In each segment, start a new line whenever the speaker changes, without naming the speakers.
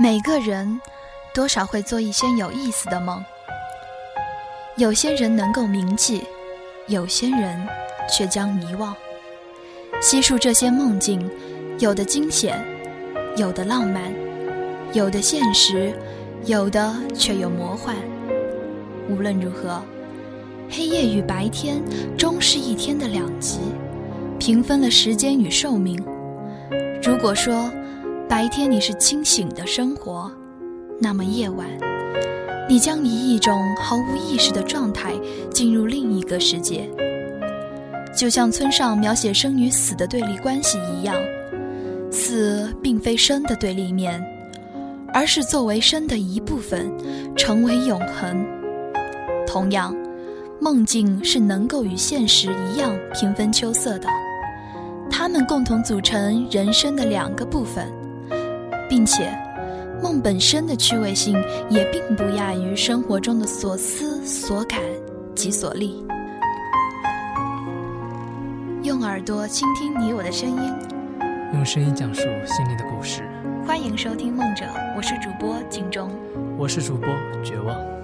每个人多少会做一些有意思的梦，有些人能够铭记，有些人却将遗忘。细数这些梦境，有的惊险，有的浪漫，有的现实，有的却又魔幻。无论如何，黑夜与白天终是一天的两极，平分了时间与寿命。如果说白天你是清醒的生活，那么夜晚，你将以一种毫无意识的状态进入另一个世界。就像村上描写生与死的对立关系一样，死并非生的对立面，而是作为生的一部分，成为永恒。同样，梦境是能够与现实一样平分秋色的，它们共同组成人生的两个部分，并且，梦本身的趣味性也并不亚于生活中的所思所感及所历。用耳朵倾听你我的声音，
用声音讲述心里的故事。
欢迎收听《梦者》，我是主播景中，
我是主播绝望。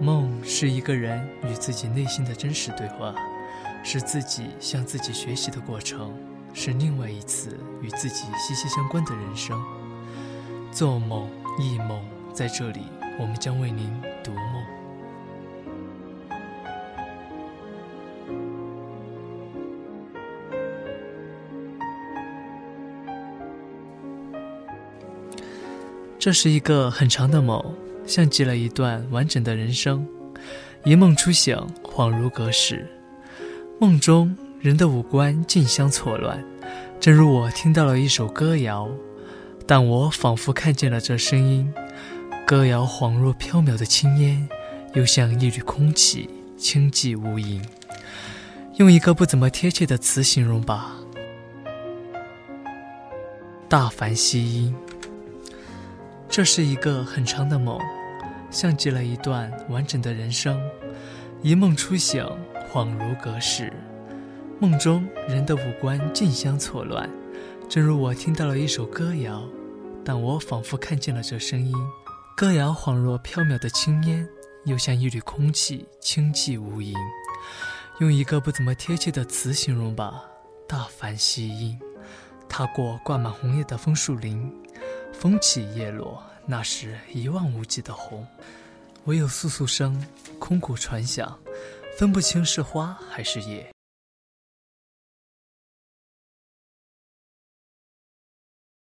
梦是一个人与自己内心的真实对话，是自己向自己学习的过程，是另外一次与自己息息相关的人生。做梦、忆梦，在这里，我们将为您读梦。这是一个很长的梦。像极了一段完整的人生，一梦初醒，恍如隔世。梦中人的五官竞相错乱，正如我听到了一首歌谣，但我仿佛看见了这声音。歌谣恍若飘渺的青烟，又像一缕空气，清寂无垠。用一个不怎么贴切的词形容吧：大凡稀音。这是一个很长的梦。像极了一段完整的人生，一梦初醒，恍如隔世。梦中人的五官竞相错乱，正如我听到了一首歌谣，但我仿佛看见了这声音。歌谣恍若飘渺的青烟，又像一缕空气，清寂无垠。用一个不怎么贴切的词形容吧：大凡稀音。踏过挂满红叶的枫树林，风起叶落。那时一望无际的红，唯有簌簌声，空谷传响，分不清是花还是叶。